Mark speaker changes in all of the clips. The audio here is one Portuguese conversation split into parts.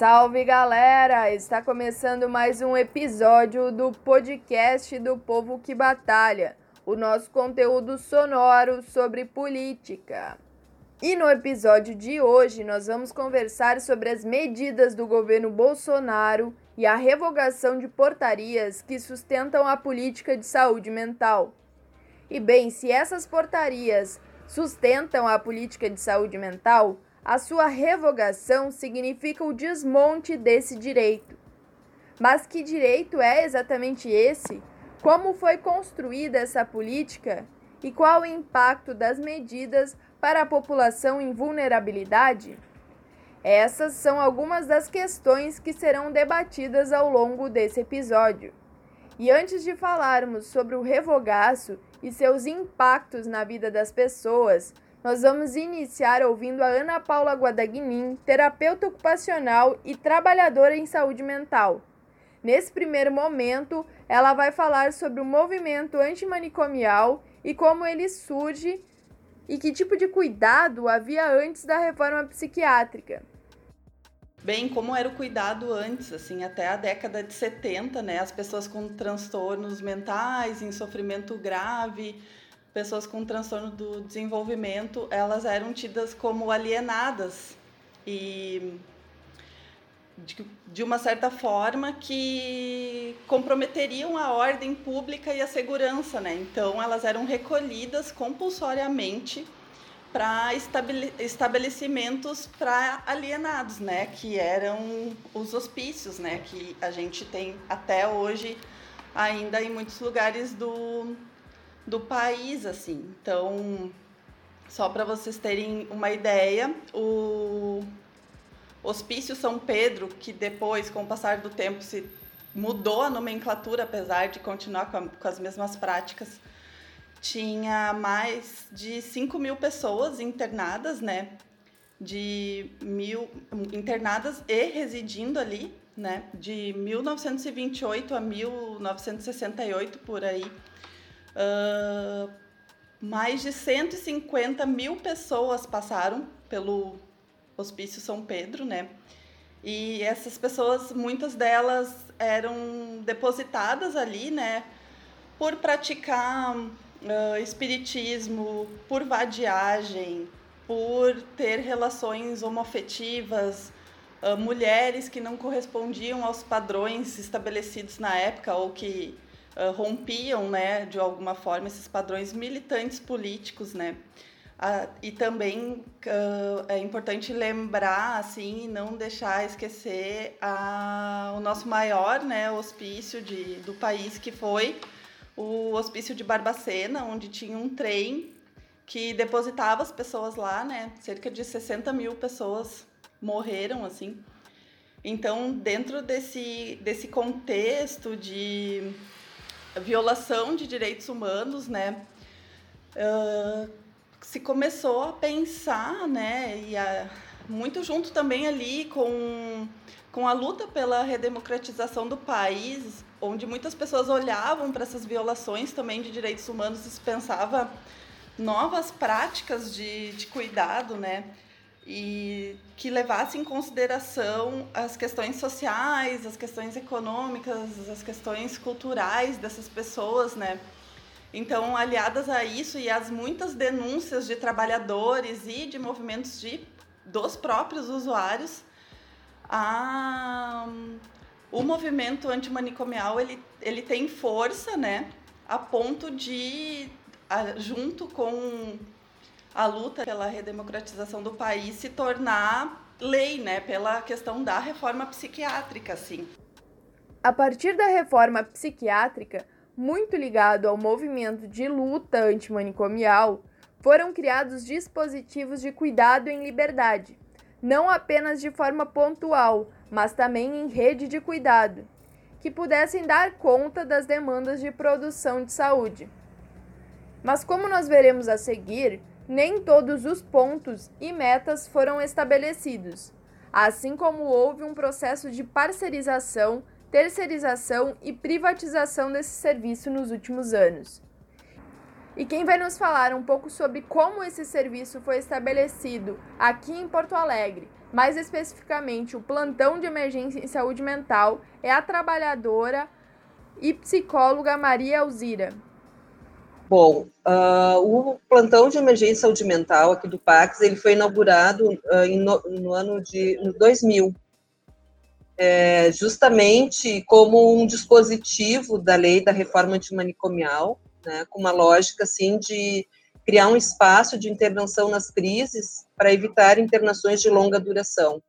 Speaker 1: Salve galera! Está começando mais um episódio do podcast do Povo que Batalha, o nosso conteúdo sonoro sobre política. E no episódio de hoje nós vamos conversar sobre as medidas do governo Bolsonaro e a revogação de portarias que sustentam a política de saúde mental. E bem, se essas portarias sustentam a política de saúde mental, a sua revogação significa o desmonte desse direito. Mas que direito é exatamente esse? Como foi construída essa política? E qual o impacto das medidas para a população em vulnerabilidade? Essas são algumas das questões que serão debatidas ao longo desse episódio. E antes de falarmos sobre o revogaço e seus impactos na vida das pessoas, nós vamos iniciar ouvindo a Ana Paula Guadagnin, terapeuta ocupacional e trabalhadora em saúde mental. Nesse primeiro momento, ela vai falar sobre o movimento antimanicomial e como ele surge e que tipo de cuidado havia antes da reforma psiquiátrica.
Speaker 2: Bem, como era o cuidado antes, assim, até a década de 70, né? As pessoas com transtornos mentais, em sofrimento grave, pessoas com transtorno do desenvolvimento, elas eram tidas como alienadas e de, uma certa forma que comprometeriam a ordem pública e a segurança, né? Então elas eram recolhidas compulsoriamente para estabelecimentos para alienados, né, que eram os hospícios, né, que a gente tem até hoje ainda em muitos lugares do, do país, assim. Então, só para vocês terem uma ideia, o Hospício São Pedro, que depois, com o passar do tempo, se mudou a nomenclatura, apesar de continuar com, a, com as mesmas práticas, tinha mais de 5 mil pessoas internadas, né? De mil internadas e residindo ali, né? De 1928 a 1968 por aí. Uh, mais de 150 mil pessoas passaram pelo Hospício São Pedro, né? E essas pessoas, muitas delas eram depositadas ali, né? Por praticar uh, espiritismo, por vadiagem, por ter relações homofetivas, uh, mulheres que não correspondiam aos padrões estabelecidos na época ou que uh, rompiam, né, de alguma forma esses padrões militantes políticos, né? Ah, e também uh, é importante lembrar, assim, não deixar esquecer a, o nosso maior né, hospício de, do país, que foi o hospício de Barbacena, onde tinha um trem que depositava as pessoas lá, né? Cerca de 60 mil pessoas morreram, assim. Então, dentro desse, desse contexto de violação de direitos humanos, né? Uh, se começou a pensar, né? E a, muito junto também ali com, com a luta pela redemocratização do país, onde muitas pessoas olhavam para essas violações também de direitos humanos e pensava novas práticas de, de cuidado, né? E que levassem em consideração as questões sociais, as questões econômicas, as questões culturais dessas pessoas, né? Então, aliadas a isso e às muitas denúncias de trabalhadores e de movimentos de, dos próprios usuários, a, o movimento antimanicomial ele, ele tem força, né, a ponto de, a, junto com a luta pela redemocratização do país, se tornar lei, né, pela questão da reforma psiquiátrica, assim.
Speaker 1: A partir da reforma psiquiátrica, muito ligado ao movimento de luta antimanicomial, foram criados dispositivos de cuidado em liberdade, não apenas de forma pontual, mas também em rede de cuidado, que pudessem dar conta das demandas de produção de saúde. Mas, como nós veremos a seguir, nem todos os pontos e metas foram estabelecidos, assim como houve um processo de parcerização, terceirização e privatização desse serviço nos últimos anos. E quem vai nos falar um pouco sobre como esse serviço foi estabelecido aqui em Porto Alegre Mais especificamente, o plantão de emergência em saúde mental é a trabalhadora e psicóloga Maria Alzira.
Speaker 3: Bom, uh, o plantão de emergência em saúde mental aqui do Pax, ele foi inaugurado uh, no, no, ano de no 2000, é, justamente como um dispositivo da lei da reforma antimanicomial, né, com uma lógica assim de criar um espaço de intervenção nas crises para evitar internações de longa duração.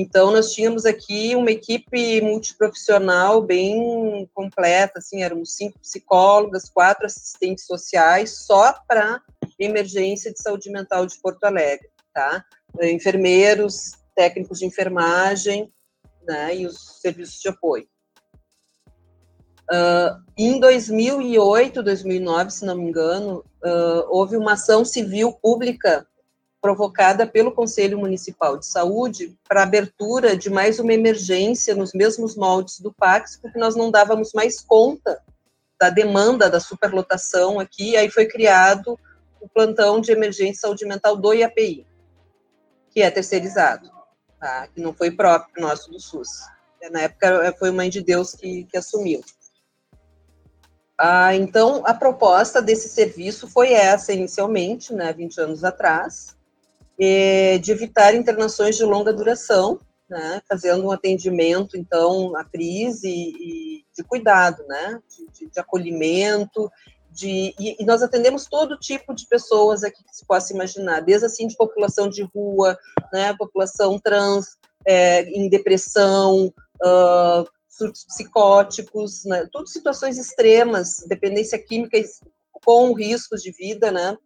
Speaker 3: Então, nós tínhamos aqui uma equipe multiprofissional bem completa, assim, éramos cinco psicólogas, quatro assistentes sociais, só para emergência de saúde mental de Porto Alegre, tá? Enfermeiros, técnicos de enfermagem, né, e os serviços de apoio. Uh, em 2008, 2009, se não me engano, uh, houve uma ação civil pública provocada pelo Conselho Municipal de Saúde para abertura de mais uma emergência nos mesmos moldes do Pax, porque nós não dávamos mais conta da demanda da superlotação aqui, aí foi criado o plantão de emergência saúde mental do IAPI, que é terceirizado tá? que não foi próprio nosso do SUS. Na época foi Mãe de Deus que, que assumiu. Ah, então, a proposta desse serviço foi essa, inicialmente, né, 20 anos atrás, de evitar internações de longa duração, né, fazendo um atendimento, então, à crise e, de cuidado, né, de, de, de acolhimento, de, e, e, nós atendemos todo tipo de pessoas aqui que se possa imaginar, desde assim de população de rua, né, população trans, é, em depressão, uh, surtos psicóticos, né, tudo situações extremas, dependência química com riscos de vida, né,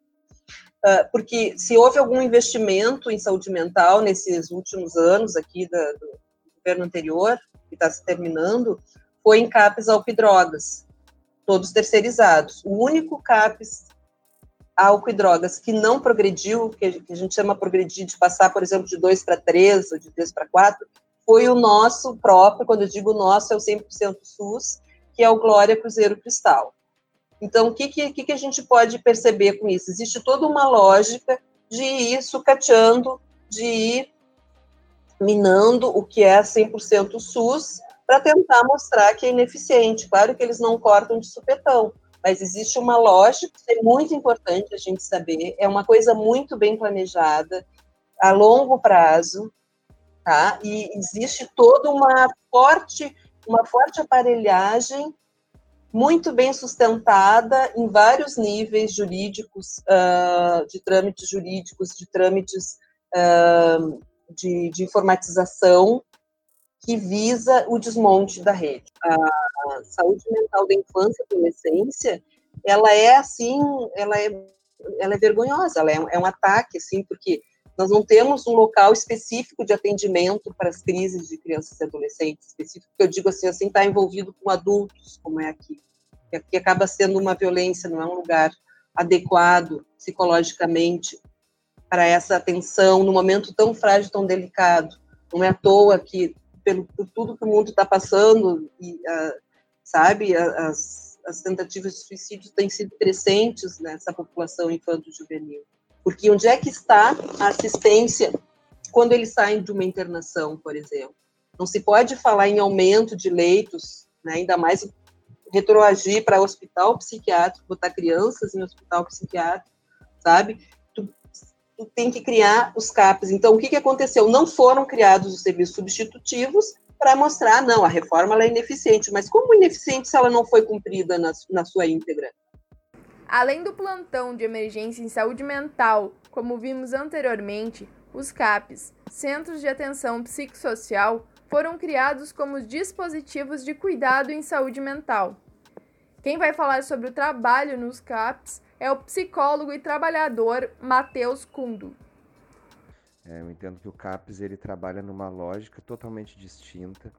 Speaker 3: porque se houve algum investimento em saúde mental nesses últimos anos aqui da, do governo anterior, que está se terminando, foi em CAPES alpidrogas, todos terceirizados. O único CAPES álcool e drogas que não progrediu, que a gente chama progredir de passar, por exemplo, de 2 para 3 ou de 3 para 4, foi o nosso próprio, quando eu digo nosso, é o 100% SUS, que é o Glória Cruzeiro Cristal. Então, o que, que, que a gente pode perceber com isso? Existe toda uma lógica de ir sucateando, de ir minando o que é 100% SUS para tentar mostrar que é ineficiente. Claro que eles não cortam de supetão, mas existe uma lógica que é muito importante a gente saber, é uma coisa muito bem planejada, a longo prazo, tá? E existe toda uma forte, uma forte aparelhagem muito bem sustentada em vários níveis jurídicos, uh, de trâmites jurídicos, de trâmites uh, de, de informatização, que visa o desmonte da rede. A saúde mental da infância e adolescência, ela é assim, ela é, ela é vergonhosa, ela é, é um ataque, assim, porque nós não temos um local específico de atendimento para as crises de crianças e adolescentes, específico, que eu digo assim, assim, está envolvido com adultos, como é aqui. Que aqui acaba sendo uma violência, não é um lugar adequado psicologicamente para essa atenção no momento tão frágil, tão delicado. Não é à toa que pelo, por tudo que o mundo está passando, e, uh, sabe, as, as tentativas de suicídio têm sido crescentes nessa população infanto-juvenil. Porque onde é que está a assistência quando eles saem de uma internação, por exemplo? Não se pode falar em aumento de leitos, né, ainda mais retroagir para hospital psiquiátrico, botar crianças em hospital psiquiátrico, sabe? tu tem que criar os CAPs. Então, o que, que aconteceu? Não foram criados os serviços substitutivos para mostrar, não, a reforma é ineficiente. Mas como ineficiente se ela não foi cumprida na, na sua íntegra?
Speaker 1: Além do plantão de emergência em saúde mental, como vimos anteriormente, os CAPs, Centros de Atenção Psicossocial, foram criados como dispositivos de cuidado em saúde mental. Quem vai falar sobre o trabalho nos CAPs é o psicólogo e trabalhador Matheus Kundo.
Speaker 4: É, eu entendo que o CAPES ele trabalha numa lógica totalmente distinta,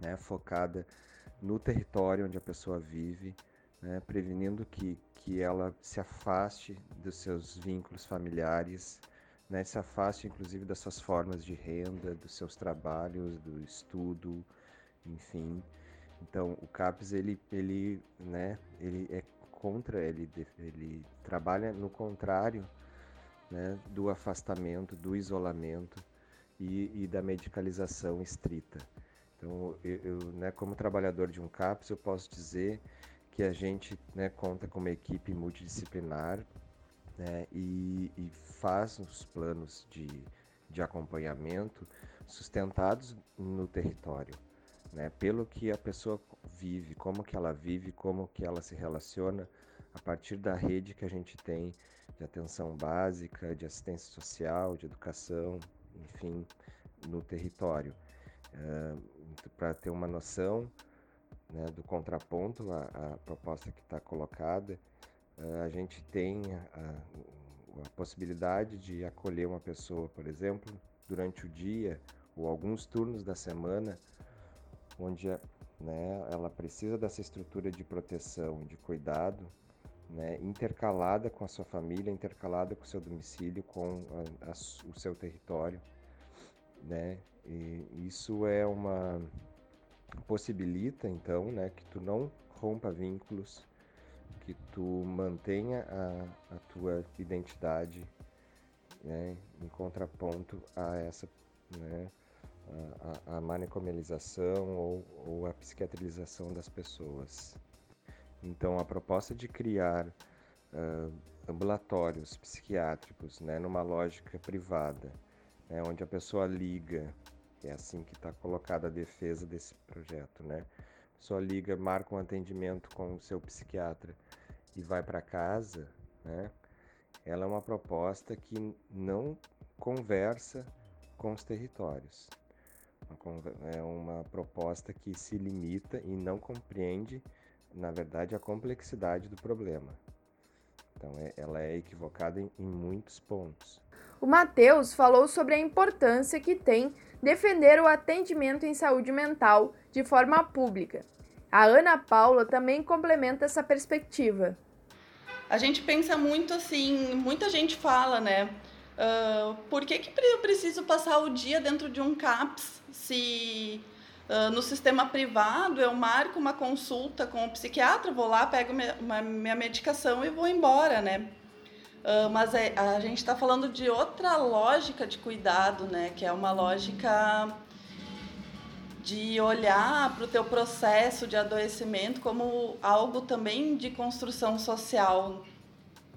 Speaker 4: né, focada no território onde a pessoa vive, né, prevenindo que, que ela se afaste dos seus vínculos familiares, né, se afaste inclusive das suas formas de renda, dos seus trabalhos, do estudo, enfim. Então, o CAPES ele, ele, né, ele é contra, ele, ele trabalha no contrário né, do afastamento, do isolamento e, e da medicalização estrita. Então, eu, eu, né, como trabalhador de um CAPS, eu posso dizer que a gente né, conta com uma equipe multidisciplinar né, e, e, faz os planos de, de acompanhamento sustentados no território, né, pelo que a pessoa vive, como que ela vive, como que ela se relaciona a partir da rede que a gente tem de atenção básica, de assistência social, de educação, enfim, no território. Uh, Para ter uma noção né, do contraponto à, à proposta que está colocada, uh, a gente tem a, a possibilidade de acolher uma pessoa, por exemplo, durante o dia ou alguns turnos da semana, onde né, ela precisa dessa estrutura de proteção, de cuidado, né, intercalada com a sua família, intercalada com o seu domicílio, com a, a, o seu território, né? E isso é uma possibilita então, né, que tu não rompa vínculos, que tu mantenha a, a tua identidade, né, em contraponto a essa, né, a, a manicomialização ou, ou a psiquiatrização das pessoas. Então, a proposta de criar uh, ambulatórios psiquiátricos né, numa lógica privada, né, onde a pessoa liga, é assim que está colocada a defesa desse projeto, né? Pessoa liga, marca um atendimento com o seu psiquiatra e vai para casa, né? Ela é uma proposta que não conversa com os territórios. É uma proposta que se limita e não compreende na verdade, a complexidade do problema. Então, é, ela é equivocada em muitos pontos.
Speaker 1: O Matheus falou sobre a importância que tem defender o atendimento em saúde mental de forma pública. A Ana Paula também complementa essa perspectiva.
Speaker 2: A gente pensa muito assim, muita gente fala, né? Uh, por que, que eu preciso passar o dia dentro de um CAPS se Uh, no sistema privado, eu marco uma consulta com o psiquiatra, vou lá, pego minha, uma, minha medicação e vou embora, né? Uh, mas é, a gente está falando de outra lógica de cuidado, né? Que é uma lógica de olhar para o teu processo de adoecimento como algo também de construção social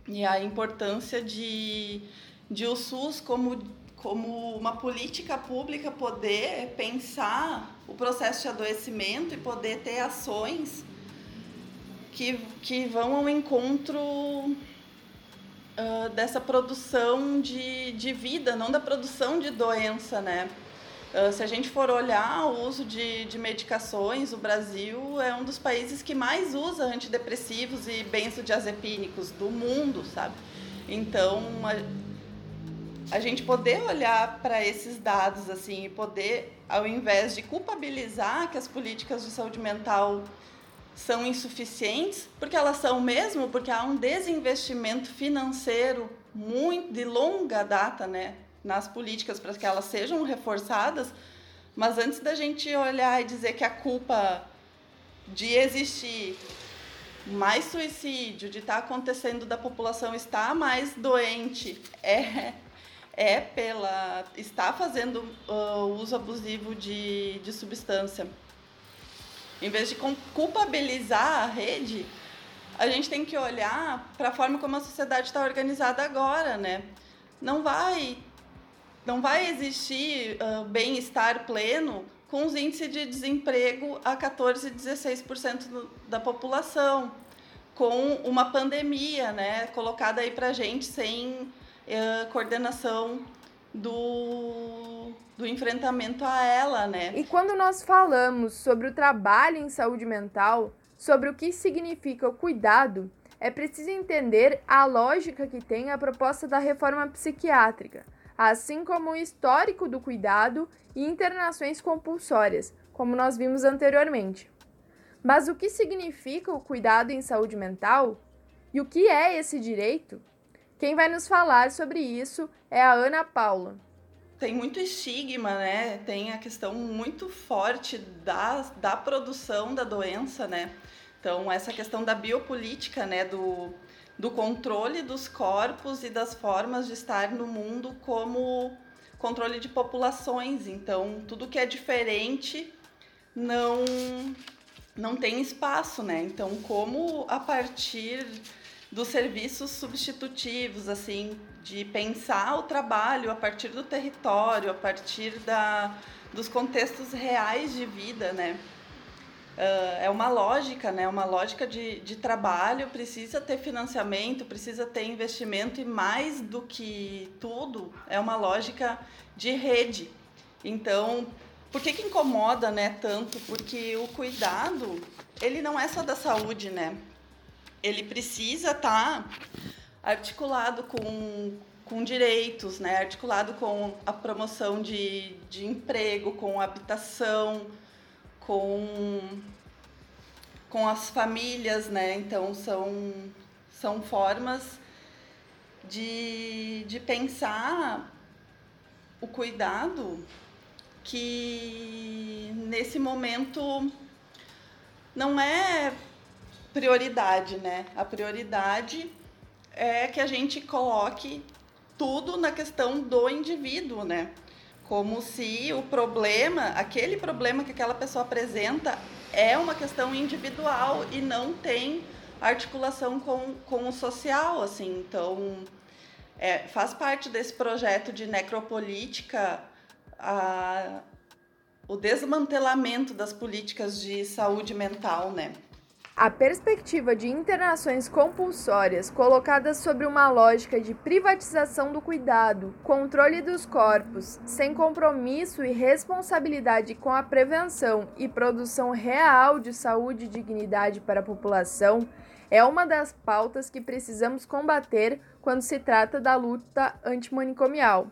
Speaker 2: e a importância de, de o SUS como como uma política pública poder pensar o processo de adoecimento e poder ter ações que, que vão ao encontro uh, dessa produção de, de vida, não da produção de doença, né? Uh, se a gente for olhar o uso de, de medicações, o Brasil é um dos países que mais usa antidepressivos e benzodiazepínicos do mundo, sabe? Então, a gente poder olhar para esses dados assim e poder, ao invés de culpabilizar que as políticas de saúde mental são insuficientes, porque elas são mesmo, porque há um desinvestimento financeiro muito de longa data, né, nas políticas para que elas sejam reforçadas. Mas antes da gente olhar e dizer que a culpa de existir mais suicídio, de estar tá acontecendo da população estar mais doente, é é pela estar fazendo uh, uso abusivo de, de substância. Em vez de culpabilizar a rede, a gente tem que olhar para a forma como a sociedade está organizada agora, né? Não vai, não vai existir uh, bem-estar pleno com os índices de desemprego a 14, 16% da população, com uma pandemia, né, colocada aí para gente sem uh, coordenação do, do enfrentamento a ela, né?
Speaker 1: E quando nós falamos sobre o trabalho em saúde mental, sobre o que significa o cuidado, é preciso entender a lógica que tem a proposta da reforma psiquiátrica, assim como o histórico do cuidado e internações compulsórias, como nós vimos anteriormente. Mas o que significa o cuidado em saúde mental? E o que é esse direito? Quem vai nos falar sobre isso é a Ana Paula.
Speaker 2: Tem muito estigma, né? Tem a questão muito forte da, da produção da doença, né? Então, essa questão da biopolítica, né? Do, do controle dos corpos e das formas de estar no mundo como controle de populações. Então, tudo que é diferente não não tem espaço, né? Então, como a partir dos serviços substitutivos, assim, de pensar o trabalho a partir do território, a partir da, dos contextos reais de vida, né? Uh, é uma lógica, né? Uma lógica de, de trabalho, precisa ter financiamento, precisa ter investimento e mais do que tudo, é uma lógica de rede. Então, por que, que incomoda, né, tanto? Porque o cuidado, ele não é só da saúde, né? Ele precisa estar tá articulado com, com direitos, né? Articulado com a promoção de, de emprego, com habitação, com, com as famílias, né? Então são, são formas de, de pensar o cuidado que nesse momento não é prioridade, né? A prioridade é que a gente coloque tudo na questão do indivíduo, né? Como se o problema, aquele problema que aquela pessoa apresenta é uma questão individual e não tem articulação com, com o social, assim. Então, é, faz parte desse projeto de necropolítica a, o desmantelamento das políticas de saúde mental, né?
Speaker 1: A perspectiva de internações compulsórias colocadas sobre uma lógica de privatização do cuidado, controle dos corpos, sem compromisso e responsabilidade com a prevenção e produção real de saúde e dignidade para a população, é uma das pautas que precisamos combater quando se trata da luta antimanicomial.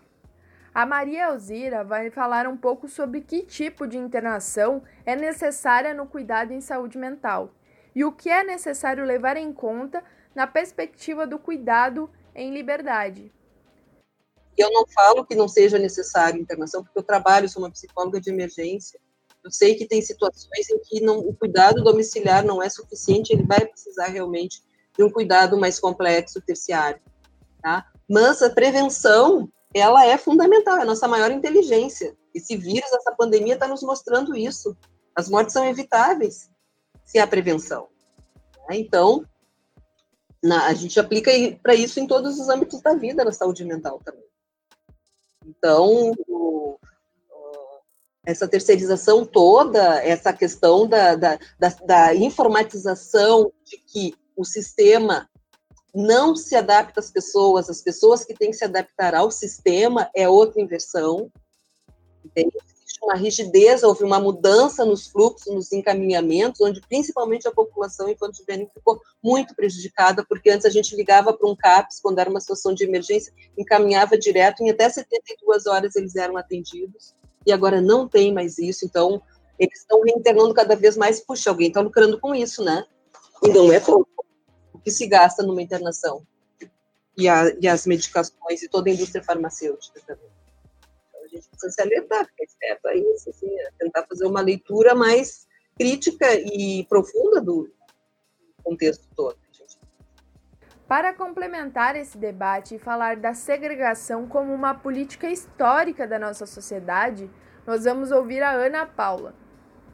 Speaker 1: A Maria Elzira vai falar um pouco sobre que tipo de internação é necessária no cuidado em saúde mental e o que é necessário levar em conta na perspectiva do cuidado em liberdade.
Speaker 3: Eu não falo que não seja necessário internação, porque eu trabalho, sou uma psicóloga de emergência. Eu sei que tem situações em que não, o cuidado domiciliar não é suficiente, ele vai precisar realmente de um cuidado mais complexo, terciário. Tá? Mas a prevenção ela é fundamental, é a nossa maior inteligência. Esse vírus, essa pandemia está nos mostrando isso. As mortes são evitáveis se há prevenção. Né? Então, na, a gente aplica para isso em todos os âmbitos da vida, na saúde mental também. Então, o, essa terceirização toda, essa questão da, da, da, da informatização de que o sistema não se adapta às pessoas, as pessoas que têm que se adaptar ao sistema é outra inversão. Entende? Uma rigidez, houve uma mudança nos fluxos, nos encaminhamentos, onde principalmente a população enquanto juvenil ficou muito prejudicada, porque antes a gente ligava para um CAPS, quando era uma situação de emergência, encaminhava direto, em até 72 horas eles eram atendidos, e agora não tem mais isso, então eles estão reinternando cada vez mais, puxa, alguém está lucrando com isso, né? E não é pouco que se gasta numa internação. E, a, e as medicações e toda a indústria farmacêutica também. A gente precisa se alertar, ficar esperto a isso, assim, a tentar fazer uma leitura mais crítica e profunda do contexto todo.
Speaker 1: Para complementar esse debate e falar da segregação como uma política histórica da nossa sociedade, nós vamos ouvir a Ana Paula.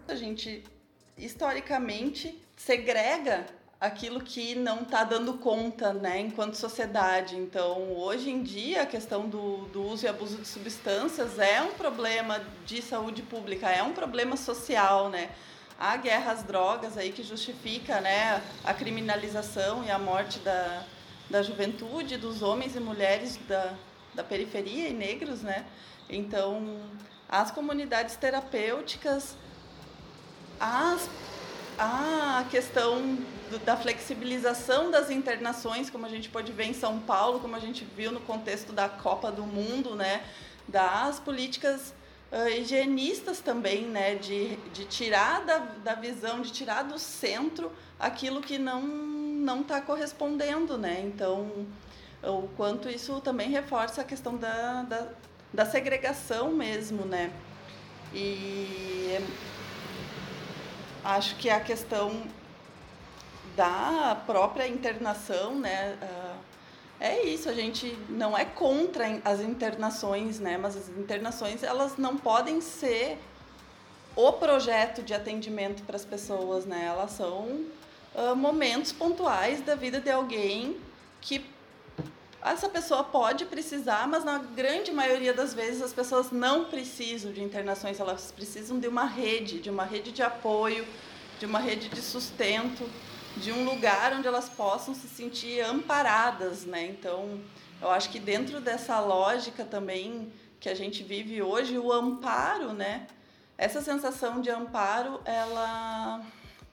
Speaker 2: A gente, historicamente, segrega aquilo que não está dando conta, né, enquanto sociedade. Então, hoje em dia, a questão do, do uso e abuso de substâncias é um problema de saúde pública, é um problema social, né. Há guerra às drogas aí que justifica, né, a criminalização e a morte da, da juventude, dos homens e mulheres da, da periferia e negros, né. Então, as comunidades terapêuticas, as a questão do, da flexibilização das internações, como a gente pode ver em São Paulo, como a gente viu no contexto da Copa do Mundo, né, das políticas uh, higienistas também, né, de, de tirar da, da visão, de tirar do centro aquilo que não não está correspondendo, né? Então, o quanto isso também reforça a questão da, da, da segregação mesmo, né? E acho que a questão da própria internação, né, uh, É isso, a gente não é contra as internações, né? Mas as internações elas não podem ser o projeto de atendimento para as pessoas, né? Elas são uh, momentos pontuais da vida de alguém que essa pessoa pode precisar, mas na grande maioria das vezes as pessoas não precisam de internações, elas precisam de uma rede, de uma rede de apoio, de uma rede de sustento de um lugar onde elas possam se sentir amparadas, né? Então, eu acho que dentro dessa lógica também que a gente vive hoje, o amparo, né? Essa sensação de amparo, ela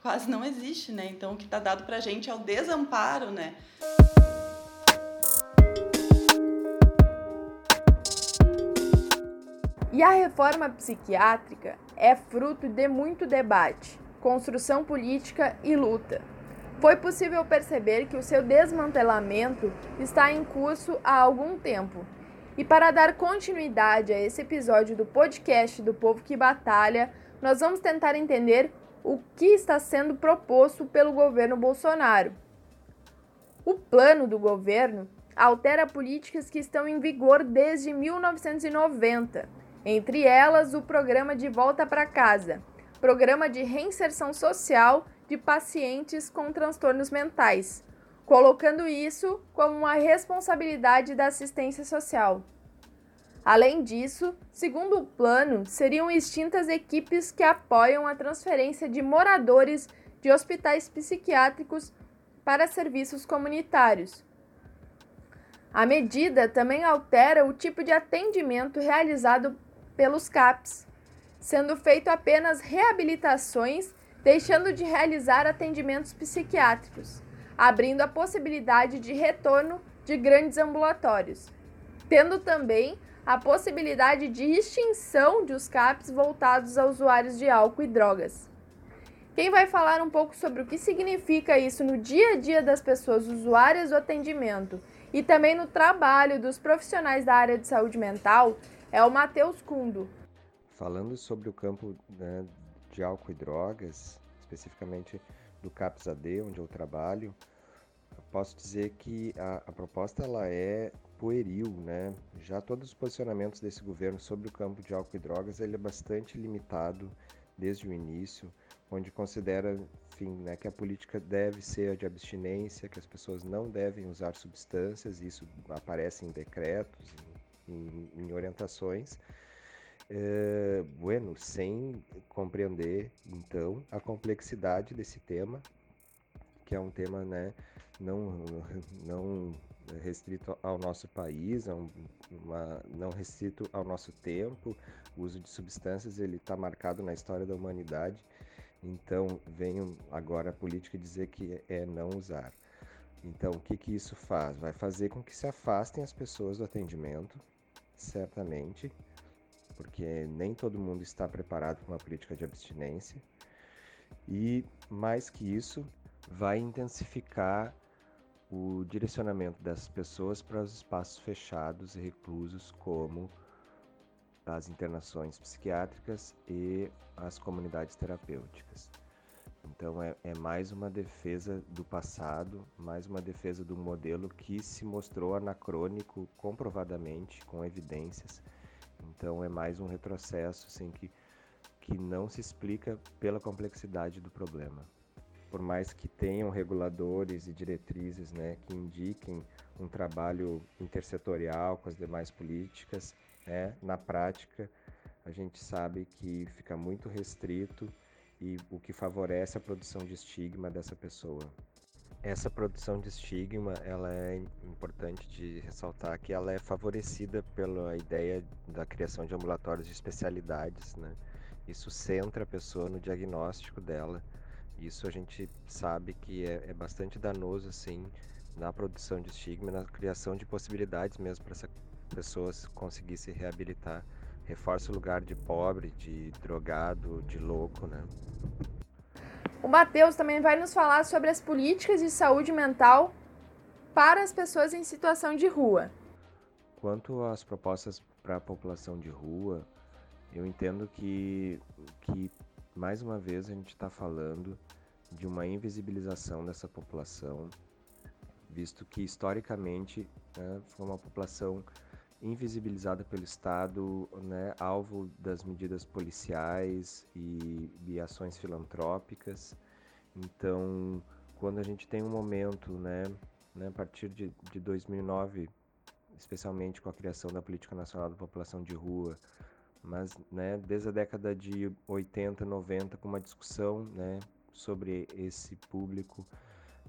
Speaker 2: quase não existe, né? Então, o que está dado para a gente é o desamparo, né?
Speaker 1: E a reforma psiquiátrica é fruto de muito debate, construção política e luta. Foi possível perceber que o seu desmantelamento está em curso há algum tempo. E para dar continuidade a esse episódio do podcast do Povo que Batalha, nós vamos tentar entender o que está sendo proposto pelo governo Bolsonaro. O plano do governo altera políticas que estão em vigor desde 1990, entre elas o Programa de Volta para Casa, Programa de Reinserção Social de pacientes com transtornos mentais, colocando isso como uma responsabilidade da assistência social. Além disso, segundo o plano, seriam extintas equipes que apoiam a transferência de moradores de hospitais psiquiátricos para serviços comunitários. A medida também altera o tipo de atendimento realizado pelos CAPs, sendo feito apenas reabilitações deixando de realizar atendimentos psiquiátricos, abrindo a possibilidade de retorno de grandes ambulatórios, tendo também a possibilidade de extinção de os CAPs voltados a usuários de álcool e drogas. Quem vai falar um pouco sobre o que significa isso no dia a dia das pessoas usuárias do atendimento e também no trabalho dos profissionais da área de saúde mental é o Matheus Cundo.
Speaker 4: Falando sobre o campo né, de álcool e drogas, especificamente do CAPS-AD, onde eu trabalho, posso dizer que a, a, proposta ela é pueril, né? Já todos os posicionamentos desse governo sobre o campo de álcool e drogas ele é bastante limitado desde o início, onde considera, enfim, né, que a política deve ser a de abstinência, que as pessoas não devem usar substâncias, isso aparece em decretos, em, em, em orientações, é, bueno, sem compreender então a complexidade desse tema, que é um tema né, não, não restrito ao nosso país, é uma, não restrito ao nosso tempo. O uso de substâncias ele está marcado na história da humanidade. Então venho agora a política dizer que é não usar. Então o que que isso faz? Vai fazer com que se afastem as pessoas do atendimento, certamente, porque nem todo mundo está preparado para uma política de abstinência. E mais que isso, vai intensificar o direcionamento dessas pessoas para os espaços fechados e reclusos, como as internações psiquiátricas e as comunidades terapêuticas. Então, é, é, mais uma defesa do passado, mais uma defesa do modelo que se mostrou anacrônico comprovadamente, com evidências, então é mais um retrocesso assim, que, que não se explica pela complexidade do problema. Por mais que tenham reguladores e diretrizes né, que indiquem um trabalho intersetorial com as demais políticas, né, na prática a gente sabe que fica muito restrito e o que favorece a produção de estigma dessa pessoa. Essa produção de estigma, ela é importante de ressaltar que ela é favorecida pela ideia da criação de ambulatórios de especialidades, né? Isso centra a pessoa no diagnóstico dela. Isso a gente sabe que é, é bastante danoso, assim, na produção de estigma, na criação de possibilidades mesmo para essa pessoa conseguir se reabilitar. Reforça o lugar de pobre, de drogado, de louco, né?
Speaker 1: O Matheus também vai nos falar sobre as políticas de saúde mental para as pessoas em situação de rua.
Speaker 4: Quanto às propostas para a população de rua, eu entendo que, que mais uma vez a gente está falando de uma invisibilização dessa população, visto que historicamente né, foi uma população invisibilizada pelo Estado, né, alvo das medidas policiais e, e ações filantrópicas. Então, quando a gente tem um momento, né, né, a partir de, de 2009, especialmente com a criação da Política Nacional da População de Rua, mas né, desde a década de 80, 90, com uma discussão né, sobre esse público,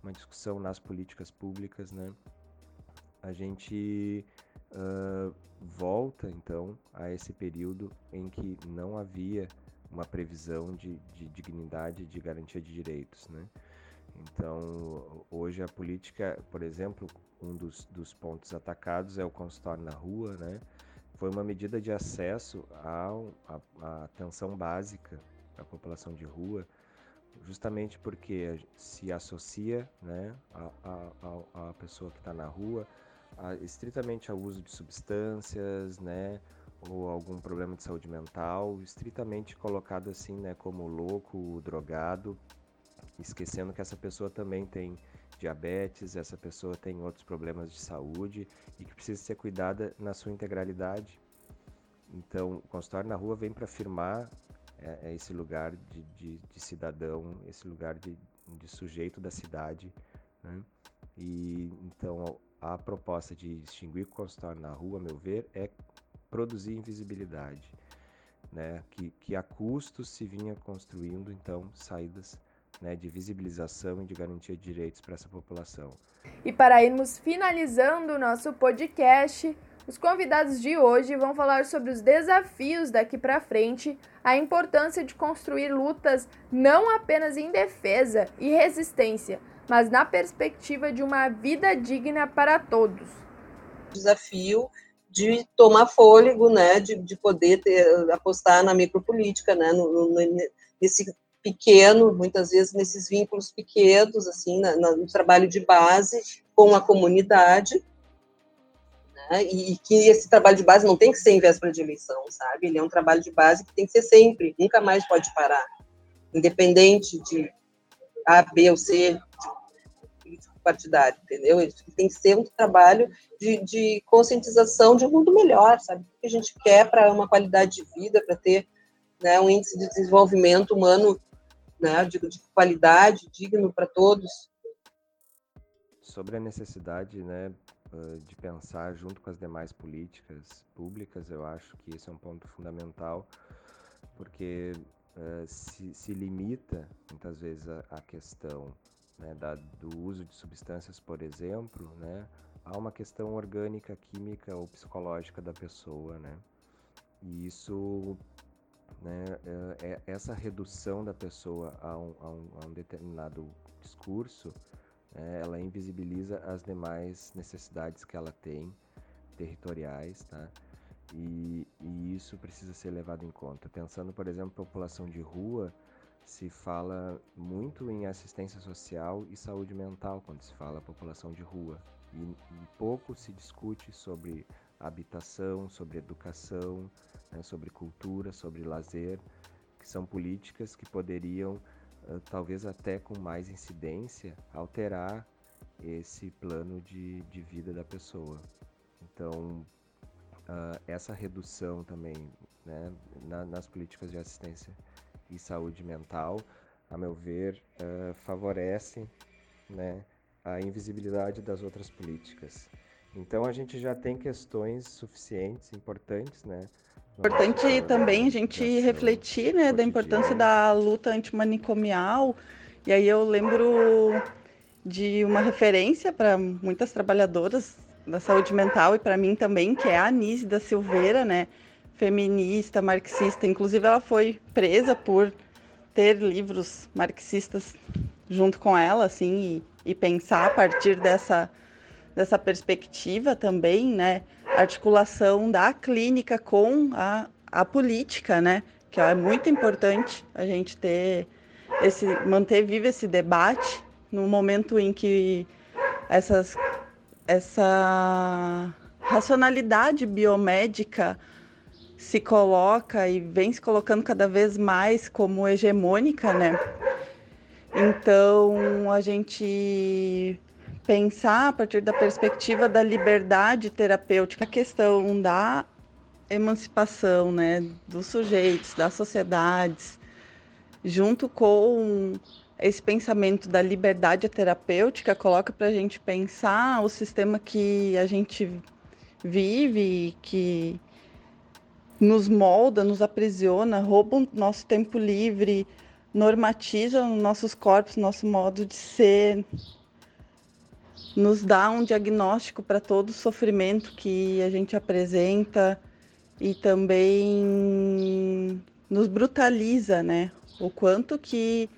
Speaker 4: uma discussão nas políticas públicas, né, a gente uh, volta então a esse período em que não havia uma previsão de, de dignidade, de garantia de direitos, né? Então, hoje a política, por exemplo, um dos, dos pontos atacados é o consultório na rua, né? Foi uma medida de acesso à atenção básica da população de rua, justamente porque se associa né, a, a, a pessoa que está na rua a, estritamente ao uso de substâncias, né, ou algum problema de saúde mental, estritamente colocado assim, né, como louco, drogado, esquecendo que essa pessoa também tem diabetes, essa pessoa tem outros problemas de saúde e que precisa ser cuidada na sua integralidade. Então, o consultório na rua vem para afirmar é, é esse lugar de, de, de, cidadão, esse lugar de, de sujeito da cidade. Né? E então a proposta de extinguir o na rua, a meu ver, é produzir invisibilidade, né? que, que a custos se vinha construindo então saídas né, de visibilização e de garantia de direitos para essa população.
Speaker 1: E para irmos finalizando o nosso podcast, os convidados de hoje vão falar sobre os desafios daqui para frente, a importância de construir lutas não apenas em defesa e resistência, mas na perspectiva de uma vida digna para todos.
Speaker 3: Desafio de tomar fôlego, né, de, de poder ter, apostar na micropolítica, né, no, no, nesse pequeno, muitas vezes nesses vínculos pequenos, assim, na, no trabalho de base com a comunidade, né, e que esse trabalho de base não tem que ser em véspera de eleição, sabe? Ele é um trabalho de base que tem que ser sempre, nunca mais pode parar, independente de A, B ou C, partidário, entendeu? Tem que ser um trabalho de, de conscientização de um mundo melhor, sabe? O que a gente quer para uma qualidade de vida, para ter né, um índice de desenvolvimento humano né, de, de qualidade, digno para todos.
Speaker 4: Sobre a necessidade né, de pensar junto com as demais políticas públicas, eu acho que esse é um ponto fundamental, porque uh, se, se, limita muitas vezes a, a questão né, da, do uso de substâncias, por exemplo, né, a uma questão orgânica, química ou psicológica da pessoa, né? E isso né, é, é, essa redução da pessoa a um, a um, a um determinado discurso, né, ela invisibiliza as demais necessidades que ela tem, territoriais, tá? E, e, isso precisa ser levado em conta. Pensando, por exemplo, população de rua, se fala muito em assistência social e saúde mental quando se fala população de rua. E, e pouco se discute sobre habitação, sobre educação, né, sobre cultura, sobre lazer, que são políticas que poderiam, talvez até com mais incidência, alterar esse plano de, de vida da pessoa. Então, essa redução também né, na, nas políticas de assistência e saúde mental, a meu ver, uh, favorece né, a invisibilidade das outras políticas. Então a gente já tem questões suficientes, importantes, né?
Speaker 2: Importante também a gente refletir, né, da importância da luta antimanicomial. E aí eu lembro de uma referência para muitas trabalhadoras da saúde mental e para mim também, que é a Anise da Silveira, né, feminista, marxista. Inclusive ela foi presa por ter livros marxistas junto com ela, assim, e, e pensar a partir dessa dessa perspectiva também, né? Articulação da clínica com a, a política, né? Que é muito importante a gente ter esse manter vivo esse debate no momento em que essas essa racionalidade biomédica se coloca e vem se colocando cada vez mais como hegemônica, né? Então a gente pensar a partir da perspectiva da liberdade terapêutica, a questão da emancipação, né, dos sujeitos, das sociedades, junto com esse pensamento da liberdade terapêutica, coloca para a gente pensar o sistema que a gente vive, que nos molda, nos aprisiona, rouba o nosso tempo livre, normatiza nossos corpos, nosso modo de ser, nos dá um diagnóstico para todo o sofrimento que a gente apresenta e também nos brutaliza, né? O quanto que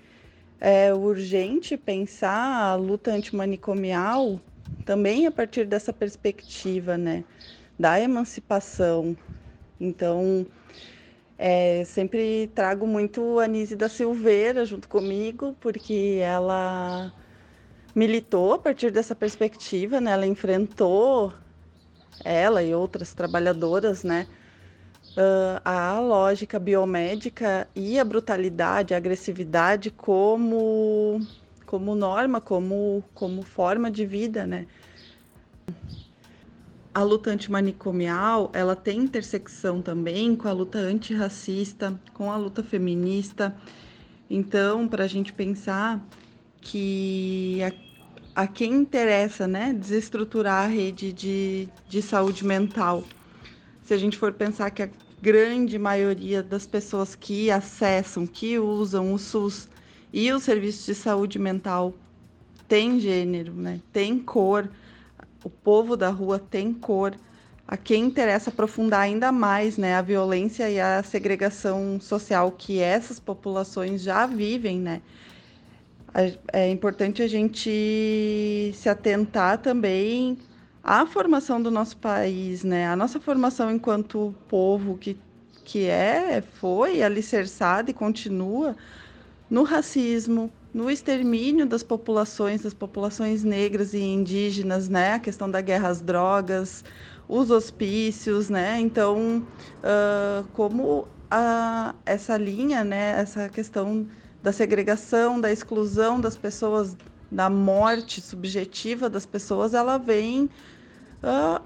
Speaker 2: é urgente pensar a luta antimanicomial também a partir dessa perspectiva, né? Da emancipação. Então, é, sempre trago muito a Nise da Silveira junto comigo, porque ela militou a partir dessa perspectiva, né? Ela enfrentou ela e outras trabalhadoras, né? Uh, a lógica biomédica e a brutalidade, a agressividade como como norma, como como forma de vida, né? A luta antimanicomial, ela tem intersecção também com a luta antirracista, com a luta feminista. Então, para a gente pensar que a, a, quem interessa né, desestruturar a rede de, de saúde mental, se a gente for pensar que a grande maioria das pessoas que acessam, que usam o SUS e os serviços de saúde mental tem gênero, né, tem cor, o povo da rua tem cor, a quem interessa aprofundar ainda mais né, a violência e a segregação social que essas populações já vivem, né? É importante a gente se atentar também à formação do nosso país, né? A nossa formação enquanto povo que, que é, foi alicerçada e continua no racismo, no extermínio das populações, das populações negras e indígenas, né? A questão da guerra às drogas, os hospícios, né? Então, uh, como a, essa linha, né? Essa questão da segregação, da exclusão das pessoas, da morte subjetiva das pessoas, ela vem uh,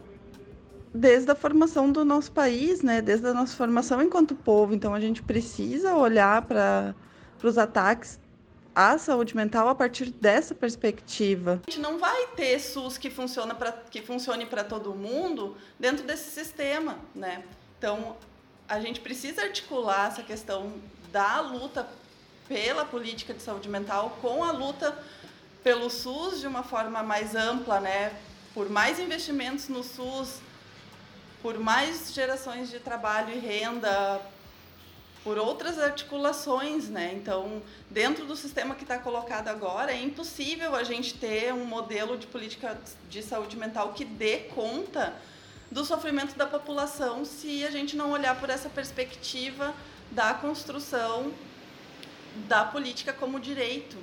Speaker 2: desde a formação do nosso país, né? Desde a nossa formação enquanto povo. Então, a gente precisa olhar para os ataques a saúde mental a partir dessa perspectiva. A gente não vai ter SUS que, funciona pra, que funcione para todo mundo dentro desse sistema, né? Então, a gente precisa articular essa questão da luta pela política de saúde mental com a luta pelo SUS de uma forma mais ampla, né? Por mais investimentos no SUS, por mais gerações de trabalho e renda, por outras articulações, né? Então, dentro do sistema que está colocado agora, é impossível a gente ter um modelo de política de saúde mental que dê conta do sofrimento da população se a gente não olhar por essa perspectiva da construção da política como direito.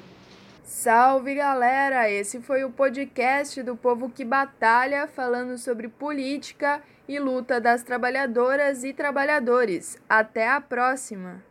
Speaker 1: Salve galera! Esse foi o podcast do Povo que Batalha falando sobre política e luta das trabalhadoras e trabalhadores. Até a próxima!